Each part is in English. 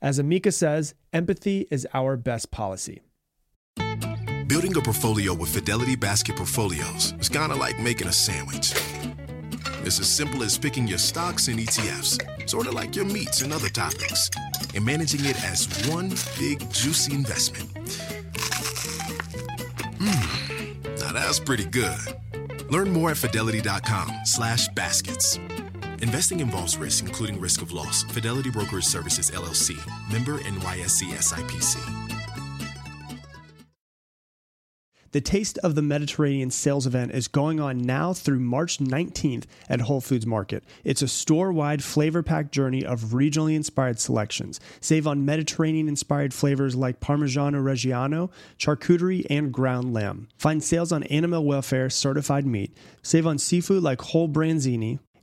As Amica says, empathy is our best policy. Building a portfolio with Fidelity Basket Portfolios is kind of like making a sandwich. It's as simple as picking your stocks and ETFs, sort of like your meats and other toppings, and managing it as one big juicy investment. Mmm, now that's pretty good. Learn more at fidelity.com slash baskets. Investing involves risk, including risk of loss. Fidelity Brokerage Services, LLC. Member NYSE SIPC. The Taste of the Mediterranean sales event is going on now through March 19th at Whole Foods Market. It's a store wide flavor packed journey of regionally inspired selections. Save on Mediterranean inspired flavors like Parmigiano Reggiano, charcuterie, and ground lamb. Find sales on animal welfare certified meat. Save on seafood like whole branzini,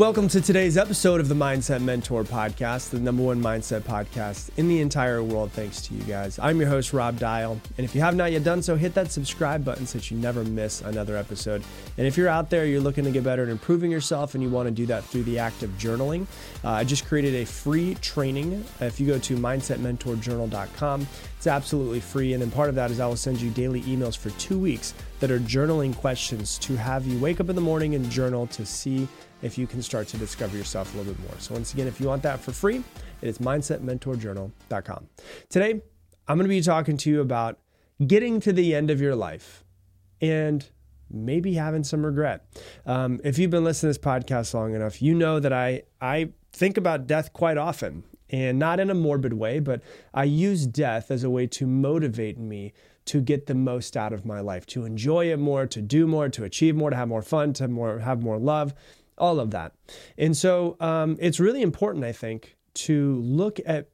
Welcome to today's episode of the Mindset Mentor podcast, the number one mindset podcast in the entire world, thanks to you guys. I'm your host, Rob Dial. And if you have not yet done so, hit that subscribe button so that you never miss another episode. And if you're out there, you're looking to get better at improving yourself, and you want to do that through the act of journaling, uh, I just created a free training. If you go to mindsetmentorjournal.com, it's absolutely free. And then part of that is I will send you daily emails for two weeks that are journaling questions to have you wake up in the morning and journal to see if you can start to discover yourself a little bit more. So, once again, if you want that for free, it is mindsetmentorjournal.com. Today, I'm going to be talking to you about getting to the end of your life and maybe having some regret. Um, if you've been listening to this podcast long enough, you know that I, I think about death quite often and not in a morbid way, but I use death as a way to motivate me to get the most out of my life, to enjoy it more, to do more, to achieve more, to have more fun, to more, have more love all of that. And so um, it's really important, I think, to look at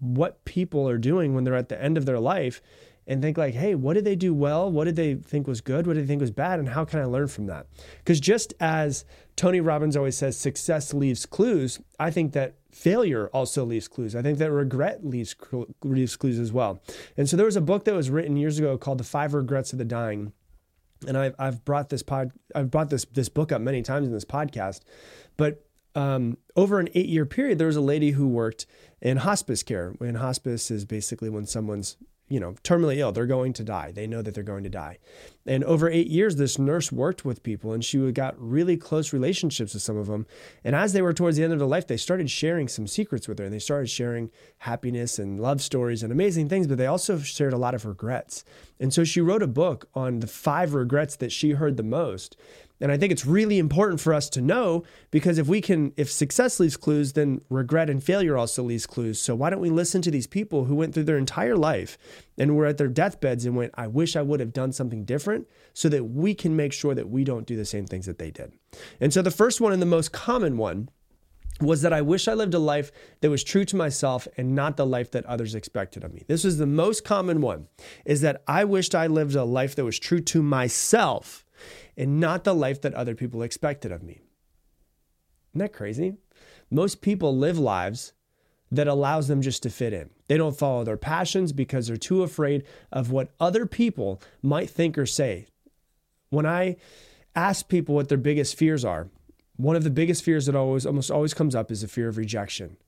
what people are doing when they're at the end of their life and think like, hey, what did they do well? What did they think was good? What did they think was bad? And how can I learn from that? Because just as Tony Robbins always says, success leaves clues, I think that failure also leaves clues. I think that regret leaves, leaves clues as well. And so there was a book that was written years ago called The Five Regrets of the Dying and I've, I've brought this pod I've brought this this book up many times in this podcast, but um, over an eight year period, there was a lady who worked in hospice care. And hospice is basically when someone's you know, terminally ill. They're going to die. They know that they're going to die. And over eight years, this nurse worked with people and she got really close relationships with some of them. And as they were towards the end of their life, they started sharing some secrets with her and they started sharing happiness and love stories and amazing things, but they also shared a lot of regrets. And so she wrote a book on the five regrets that she heard the most. And I think it's really important for us to know because if we can, if success leaves clues, then regret and failure also leaves clues. So why don't we listen to these people who went through their entire life and were at their deathbeds and went, I wish I would have done something different so that we can make sure that we don't do the same things that they did. And so the first one and the most common one was that I wish I lived a life that was true to myself and not the life that others expected of me. This was the most common one is that I wished I lived a life that was true to myself and not the life that other people expected of me. Isn't that crazy? Most people live lives that allows them just to fit in. They don't follow their passions because they're too afraid of what other people might think or say. When I ask people what their biggest fears are, one of the biggest fears that always almost always comes up is the fear of rejection.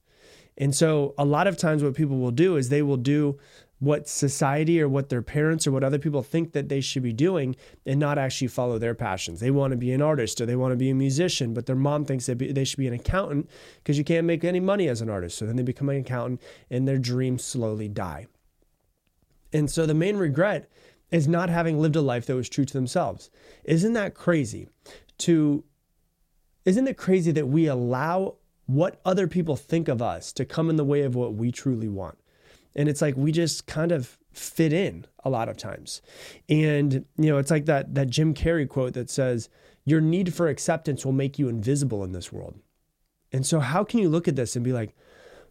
And so a lot of times what people will do is they will do what society or what their parents or what other people think that they should be doing and not actually follow their passions. They want to be an artist or they want to be a musician, but their mom thinks that they should be an accountant because you can't make any money as an artist. So then they become an accountant and their dreams slowly die. And so the main regret is not having lived a life that was true to themselves. Isn't that crazy? To isn't it crazy that we allow what other people think of us to come in the way of what we truly want? And it's like we just kind of fit in a lot of times. And you know, it's like that that Jim Carrey quote that says, "Your need for acceptance will make you invisible in this world." And so how can you look at this and be like,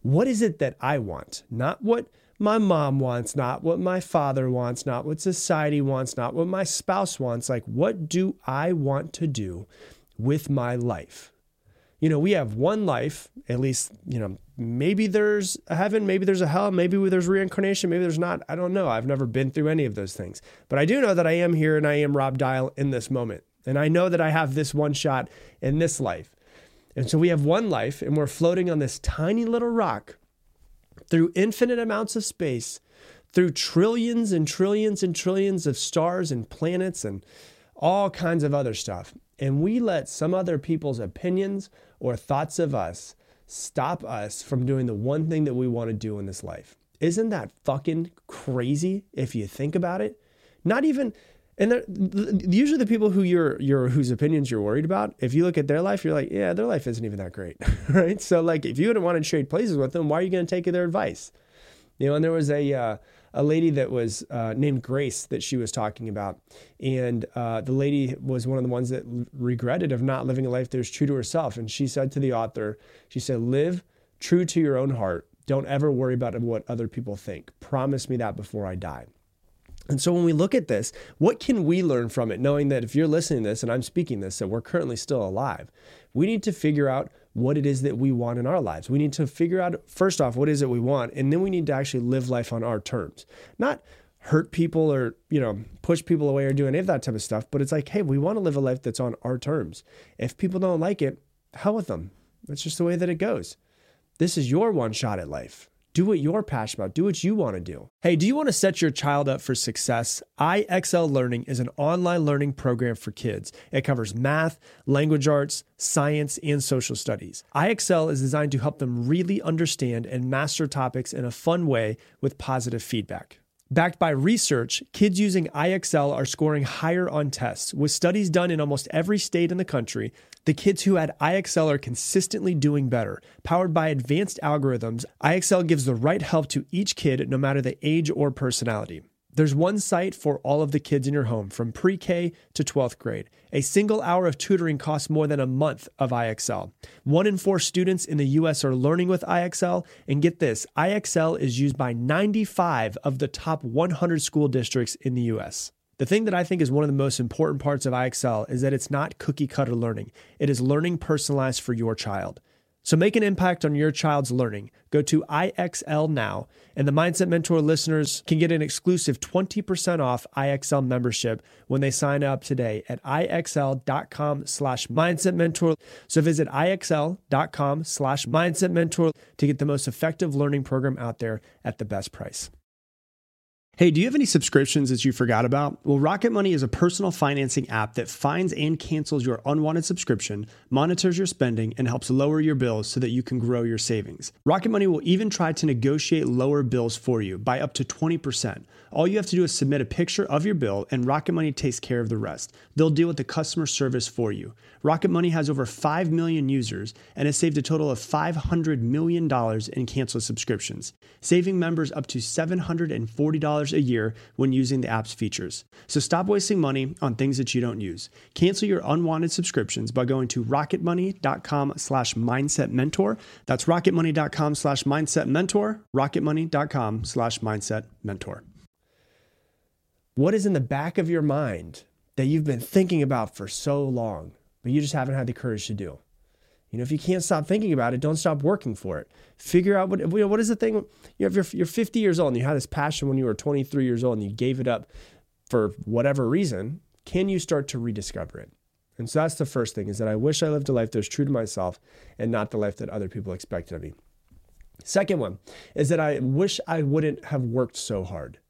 "What is it that I want? Not what my mom wants, not what my father wants, not what society wants, not what my spouse wants. Like, what do I want to do with my life? You know, we have one life, at least, you know, maybe there's a heaven, maybe there's a hell, maybe there's reincarnation, maybe there's not. I don't know. I've never been through any of those things. But I do know that I am here and I am Rob Dial in this moment. And I know that I have this one shot in this life. And so we have one life and we're floating on this tiny little rock through infinite amounts of space, through trillions and trillions and trillions of stars and planets and all kinds of other stuff. And we let some other people's opinions or thoughts of us stop us from doing the one thing that we want to do in this life. Isn't that fucking crazy if you think about it? Not even and usually the people who you're, you're whose opinions you're worried about, if you look at their life, you're like, yeah, their life isn't even that great, right? So like, if you wouldn't want to trade places with them, why are you going to take their advice? You know, and there was a uh, a lady that was uh, named Grace that she was talking about, and uh, the lady was one of the ones that regretted of not living a life that was true to herself. And she said to the author, she said, "Live true to your own heart. Don't ever worry about what other people think. Promise me that before I die." And so when we look at this, what can we learn from it, knowing that if you're listening to this and I'm speaking this, that we're currently still alive? We need to figure out what it is that we want in our lives. We need to figure out, first off, what is it we want? And then we need to actually live life on our terms, not hurt people or, you know, push people away or do any of that type of stuff. But it's like, hey, we want to live a life that's on our terms. If people don't like it, hell with them. That's just the way that it goes. This is your one shot at life. Do what you're passionate about. Do what you want to do. Hey, do you want to set your child up for success? IXL Learning is an online learning program for kids. It covers math, language arts, science, and social studies. IXL is designed to help them really understand and master topics in a fun way with positive feedback. Backed by research, kids using IXL are scoring higher on tests. With studies done in almost every state in the country, the kids who had IXL are consistently doing better. Powered by advanced algorithms, IXL gives the right help to each kid no matter the age or personality. There's one site for all of the kids in your home from pre K to 12th grade. A single hour of tutoring costs more than a month of IXL. One in four students in the US are learning with IXL. And get this IXL is used by 95 of the top 100 school districts in the US. The thing that I think is one of the most important parts of IXL is that it's not cookie cutter learning, it is learning personalized for your child. So make an impact on your child's learning. Go to IXL now, and the Mindset Mentor listeners can get an exclusive 20% off IXL membership when they sign up today at IXL.com slash Mindset Mentor. So visit IXL.com slash Mindset Mentor to get the most effective learning program out there at the best price. Hey, do you have any subscriptions that you forgot about? Well, Rocket Money is a personal financing app that finds and cancels your unwanted subscription, monitors your spending, and helps lower your bills so that you can grow your savings. Rocket Money will even try to negotiate lower bills for you by up to 20%. All you have to do is submit a picture of your bill, and Rocket Money takes care of the rest. They'll deal with the customer service for you. Rocket Money has over 5 million users and has saved a total of $500 million in canceled subscriptions, saving members up to $740 a year when using the app's features. So stop wasting money on things that you don't use. Cancel your unwanted subscriptions by going to rocketmoney.com slash mindset mentor. That's rocketmoney.com slash mindset mentor, rocketmoney.com slash mindset mentor. What is in the back of your mind that you've been thinking about for so long, but you just haven't had the courage to do? You know, if you can't stop thinking about it, don't stop working for it. Figure out what you know, what is the thing. You know, if you're, you're 50 years old and you had this passion when you were 23 years old and you gave it up for whatever reason, can you start to rediscover it? And so that's the first thing is that I wish I lived a life that was true to myself and not the life that other people expected of me. Second one is that I wish I wouldn't have worked so hard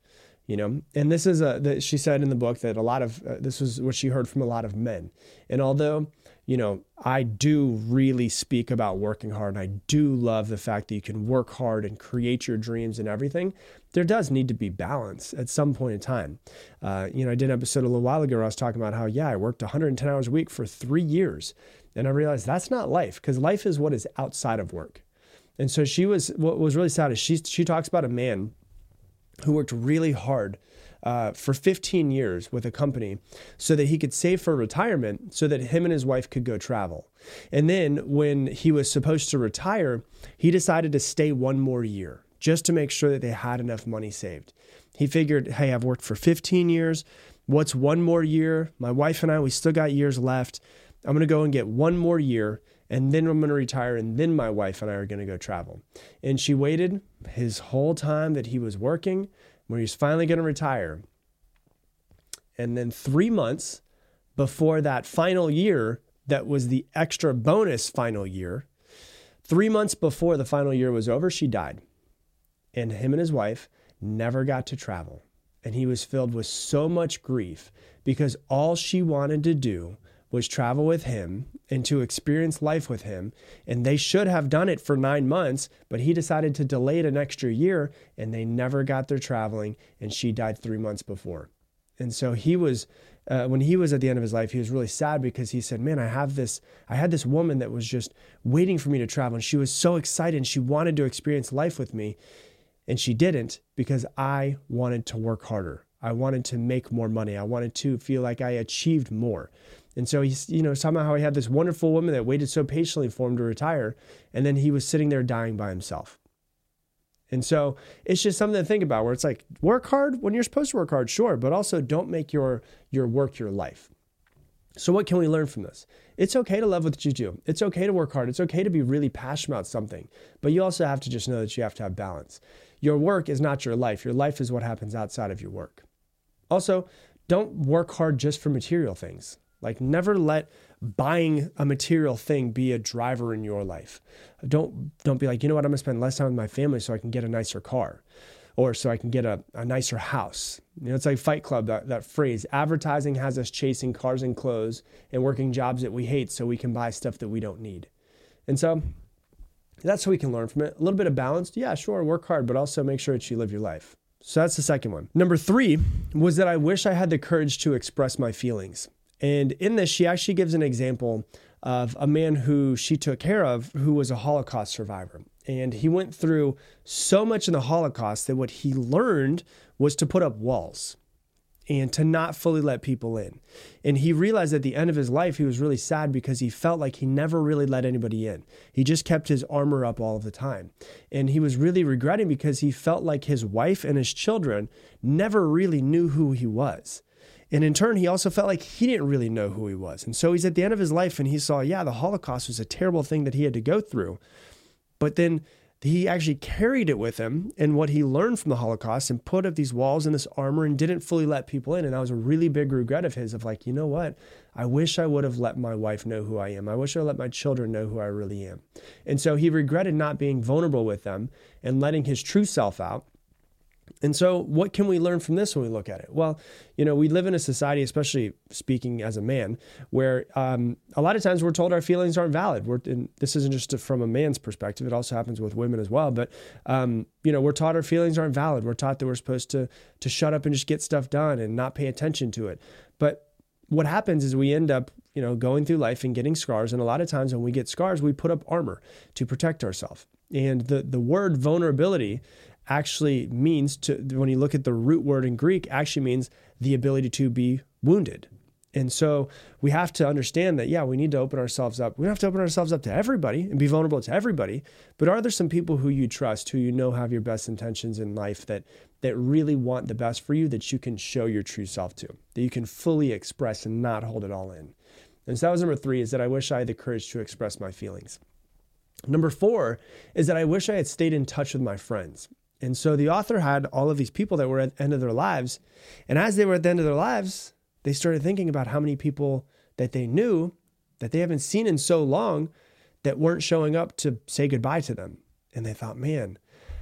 you know and this is a that she said in the book that a lot of uh, this was what she heard from a lot of men and although you know i do really speak about working hard and i do love the fact that you can work hard and create your dreams and everything there does need to be balance at some point in time. Uh, you know, I did an episode a little while ago where I was talking about how, yeah, I worked 110 hours a week for three years. And I realized that's not life because life is what is outside of work. And so she was, what was really sad is she, she talks about a man who worked really hard uh, for 15 years with a company so that he could save for retirement so that him and his wife could go travel. And then when he was supposed to retire, he decided to stay one more year just to make sure that they had enough money saved. He figured, hey, I've worked for 15 years. What's one more year? My wife and I, we still got years left. I'm going to go and get one more year and then I'm going to retire, and then my wife and I are going to go travel. And she waited his whole time that he was working, where he's finally going to retire. And then three months before that final year, that was the extra bonus final year, three months before the final year was over, she died. And him and his wife never got to travel. And he was filled with so much grief because all she wanted to do was travel with him and to experience life with him. And they should have done it for nine months, but he decided to delay it an extra year and they never got their traveling. And she died three months before. And so he was, uh, when he was at the end of his life, he was really sad because he said, Man, I have this, I had this woman that was just waiting for me to travel. And she was so excited and she wanted to experience life with me. And she didn't because I wanted to work harder. I wanted to make more money. I wanted to feel like I achieved more. And so he's, you know, somehow he had this wonderful woman that waited so patiently for him to retire. And then he was sitting there dying by himself. And so it's just something to think about where it's like work hard when you're supposed to work hard, sure, but also don't make your your work your life. So what can we learn from this? It's okay to love what you do. It's okay to work hard. It's okay to be really passionate about something, but you also have to just know that you have to have balance. Your work is not your life. Your life is what happens outside of your work. Also, don't work hard just for material things. Like never let buying a material thing be a driver in your life. Don't don't be like, you know what, I'm gonna spend less time with my family so I can get a nicer car or so I can get a, a nicer house. You know, it's like Fight Club, that, that phrase. Advertising has us chasing cars and clothes and working jobs that we hate so we can buy stuff that we don't need. And so that's what we can learn from it. A little bit of balance. Yeah, sure, work hard, but also make sure that you live your life. So that's the second one. Number three was that I wish I had the courage to express my feelings. And in this, she actually gives an example of a man who she took care of who was a Holocaust survivor. And he went through so much in the Holocaust that what he learned was to put up walls and to not fully let people in. And he realized at the end of his life, he was really sad because he felt like he never really let anybody in. He just kept his armor up all of the time. And he was really regretting because he felt like his wife and his children never really knew who he was. And in turn, he also felt like he didn't really know who he was. And so he's at the end of his life and he saw, yeah, the Holocaust was a terrible thing that he had to go through. But then he actually carried it with him and what he learned from the Holocaust and put up these walls and this armor and didn't fully let people in. And that was a really big regret of his of like, you know what? I wish I would have let my wife know who I am. I wish I let my children know who I really am. And so he regretted not being vulnerable with them and letting his true self out. And so, what can we learn from this when we look at it? Well, you know, we live in a society, especially speaking as a man, where um, a lot of times we're told our feelings aren't valid. We're, this isn't just from a man's perspective; it also happens with women as well. But um, you know, we're taught our feelings aren't valid. We're taught that we're supposed to to shut up and just get stuff done and not pay attention to it. But what happens is we end up, you know, going through life and getting scars. And a lot of times when we get scars, we put up armor to protect ourselves. And the the word vulnerability actually means to when you look at the root word in Greek actually means the ability to be wounded. And so we have to understand that, yeah, we need to open ourselves up. We have to open ourselves up to everybody and be vulnerable to everybody. But are there some people who you trust, who you know have your best intentions in life that that really want the best for you, that you can show your true self to, that you can fully express and not hold it all in? And so that was number three, is that I wish I had the courage to express my feelings. Number four is that I wish I had stayed in touch with my friends. And so the author had all of these people that were at the end of their lives. And as they were at the end of their lives, they started thinking about how many people that they knew that they haven't seen in so long that weren't showing up to say goodbye to them. And they thought, man,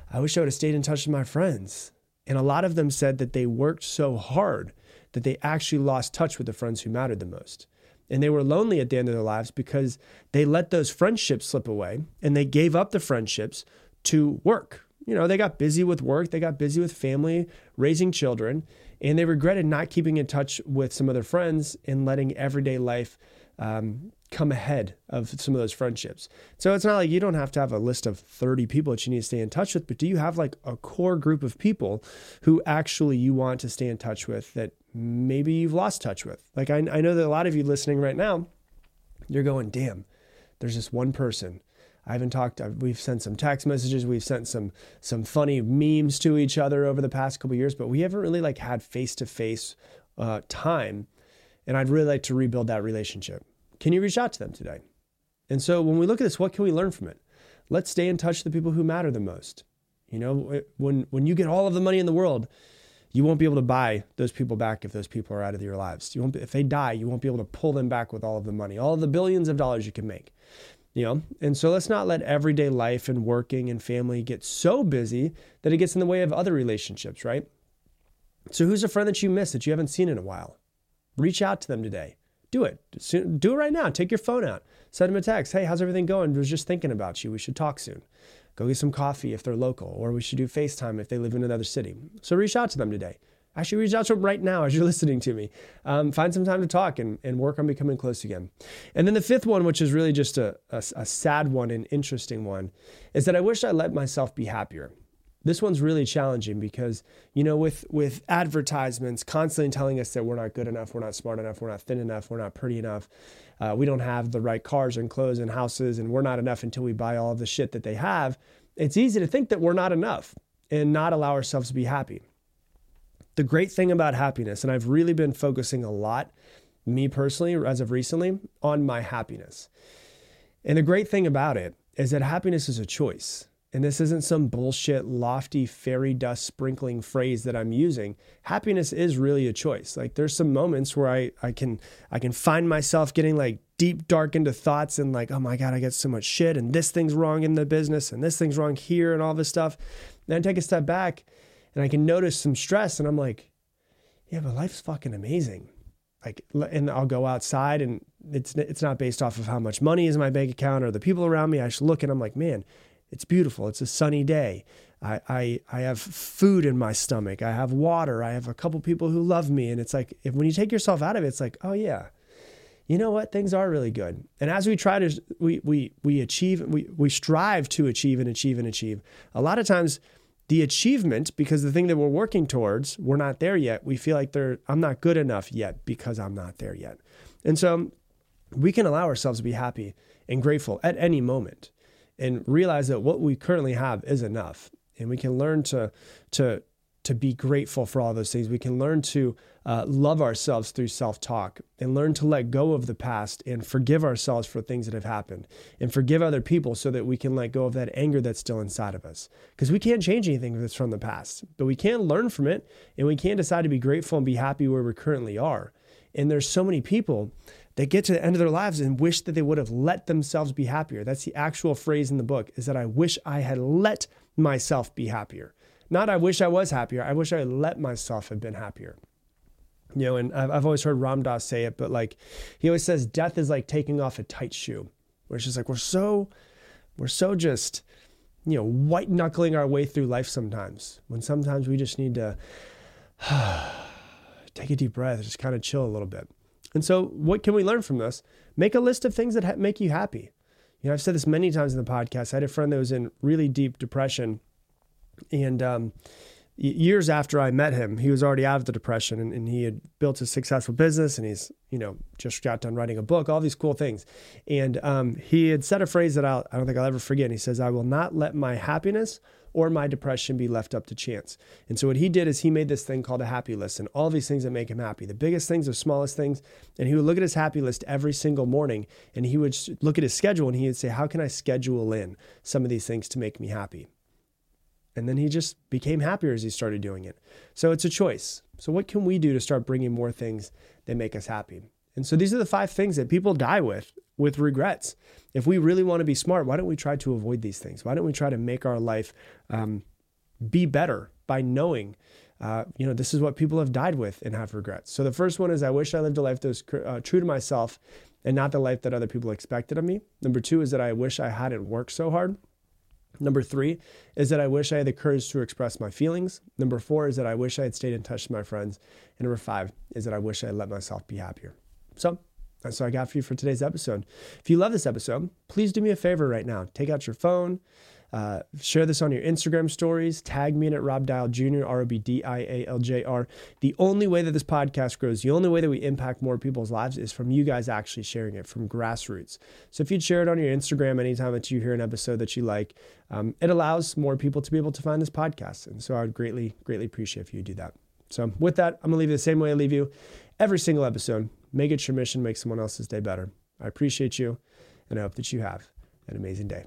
I wish I would have stayed in touch with my friends. And a lot of them said that they worked so hard that they actually lost touch with the friends who mattered the most. And they were lonely at the end of their lives because they let those friendships slip away and they gave up the friendships to work you know, they got busy with work, they got busy with family, raising children, and they regretted not keeping in touch with some of their friends and letting everyday life um, come ahead of some of those friendships. So it's not like you don't have to have a list of 30 people that you need to stay in touch with, but do you have like a core group of people who actually you want to stay in touch with that maybe you've lost touch with? Like I, I know that a lot of you listening right now, you're going, damn, there's this one person I haven't talked. Uh, we've sent some text messages. We've sent some some funny memes to each other over the past couple years, but we haven't really like had face to face time. And I'd really like to rebuild that relationship. Can you reach out to them today? And so when we look at this, what can we learn from it? Let's stay in touch with the people who matter the most. You know, when when you get all of the money in the world, you won't be able to buy those people back if those people are out of your lives. You won't be, if they die, you won't be able to pull them back with all of the money, all of the billions of dollars you can make you know? And so let's not let everyday life and working and family get so busy that it gets in the way of other relationships right? So who's a friend that you miss that you haven't seen in a while? Reach out to them today. Do it. Do it right now. Take your phone out. Send them a text. Hey how's everything going? I was just thinking about you. We should talk soon. Go get some coffee if they're local or we should do facetime if they live in another city. So reach out to them today Actually, reach out to him right now as you're listening to me. Um, find some time to talk and, and work on becoming close again. And then the fifth one, which is really just a, a, a sad one and interesting one, is that I wish I let myself be happier. This one's really challenging because, you know, with, with advertisements constantly telling us that we're not good enough, we're not smart enough, we're not thin enough, we're not pretty enough, uh, we don't have the right cars and clothes and houses, and we're not enough until we buy all the shit that they have, it's easy to think that we're not enough and not allow ourselves to be happy the great thing about happiness, and I've really been focusing a lot, me personally, as of recently, on my happiness. And the great thing about it is that happiness is a choice. And this isn't some bullshit, lofty fairy dust sprinkling phrase that I'm using. Happiness is really a choice. Like there's some moments where I, I can I can find myself getting like deep dark into thoughts and like, oh my God, I get so much shit and this thing's wrong in the business and this thing's wrong here and all this stuff. Then I take a step back and I can notice some stress and I'm like, yeah, but life's fucking amazing. Like, and I'll go outside and it's, it's not based off of how much money is in my bank account or the people around me. I just look and I'm like, man, it's beautiful. It's a sunny day. I, I, I have food in my stomach. I have water. I have a couple people who love me. And it's like, if, when you take yourself out of it, it's like, oh yeah, you know what? Things are really good. And as we try to, we, we, we achieve, we, we strive to achieve and achieve and achieve. A lot of times the achievement because the thing that we're working towards we're not there yet. We feel like they're i'm not good enough yet because i'm not there yet. And so we can allow ourselves to be happy and grateful at any moment and realize that what we currently have is enough. And we can learn to to to be grateful for all those things. We can learn to uh, love ourselves through self talk and learn to let go of the past and forgive ourselves for things that have happened and forgive other people so that we can let go of that anger that's still inside of us. Because we can't change anything that's from the past, but we can learn from it and we can decide to be grateful and be happy where we currently are. And there's so many people that get to the end of their lives and wish that they would have let themselves be happier. That's the actual phrase in the book is that I wish I had let myself be happier. Not I wish I was happier. I wish I let myself have been happier. You know, and I've, I've always heard Ram Dass say it, but like he always says, death is like taking off a tight shoe. Where it's just like we're so, we're so just, you know, white knuckling our way through life sometimes. When sometimes we just need to take a deep breath, just kind of chill a little bit. And so, what can we learn from this? Make a list of things that ha- make you happy. You know, I've said this many times in the podcast. I had a friend that was in really deep depression and um, years after I met him, he was already out of the depression and, and, he had built a successful business and he's, you know, just got done writing a book, all these cool things. And um, he had said a phrase that I'll, I don't think I'll ever forget. And he says, I will not let my happiness or my depression be left up to chance. And so what he did is he made this thing called a happy list and all these things that make him happy, the biggest things, the smallest things. And he would look at his happy list every single morning and he would look at his schedule and he would say, how can I schedule in some of these things to make me happy? And then he just became happier as he started doing it. So it's a choice. So, what can we do to start bringing more things that make us happy? And so, these are the five things that people die with, with regrets. If we really want to be smart, why don't we try to avoid these things? Why don't we try to make our life um, be better by knowing, uh, you know, this is what people have died with and have regrets. So, the first one is I wish I lived a life that was uh, true to myself and not the life that other people expected of me. Number two is that I wish I hadn't worked so hard. Number three is that I wish I had the courage to express my feelings. Number four is that I wish I had stayed in touch with my friends. And number five is that I wish I had let myself be happier. So that's what I got for you for today's episode. If you love this episode, please do me a favor right now. Take out your phone, uh, share this on your Instagram stories. Tag me in at Rob Dial Jr., R O B D I A L J R. The only way that this podcast grows, the only way that we impact more people's lives is from you guys actually sharing it from grassroots. So if you'd share it on your Instagram anytime that you hear an episode that you like, um, it allows more people to be able to find this podcast. And so I would greatly, greatly appreciate if you do that. So with that, I'm going to leave you the same way I leave you every single episode. Make it your mission, make someone else's day better. I appreciate you, and I hope that you have an amazing day.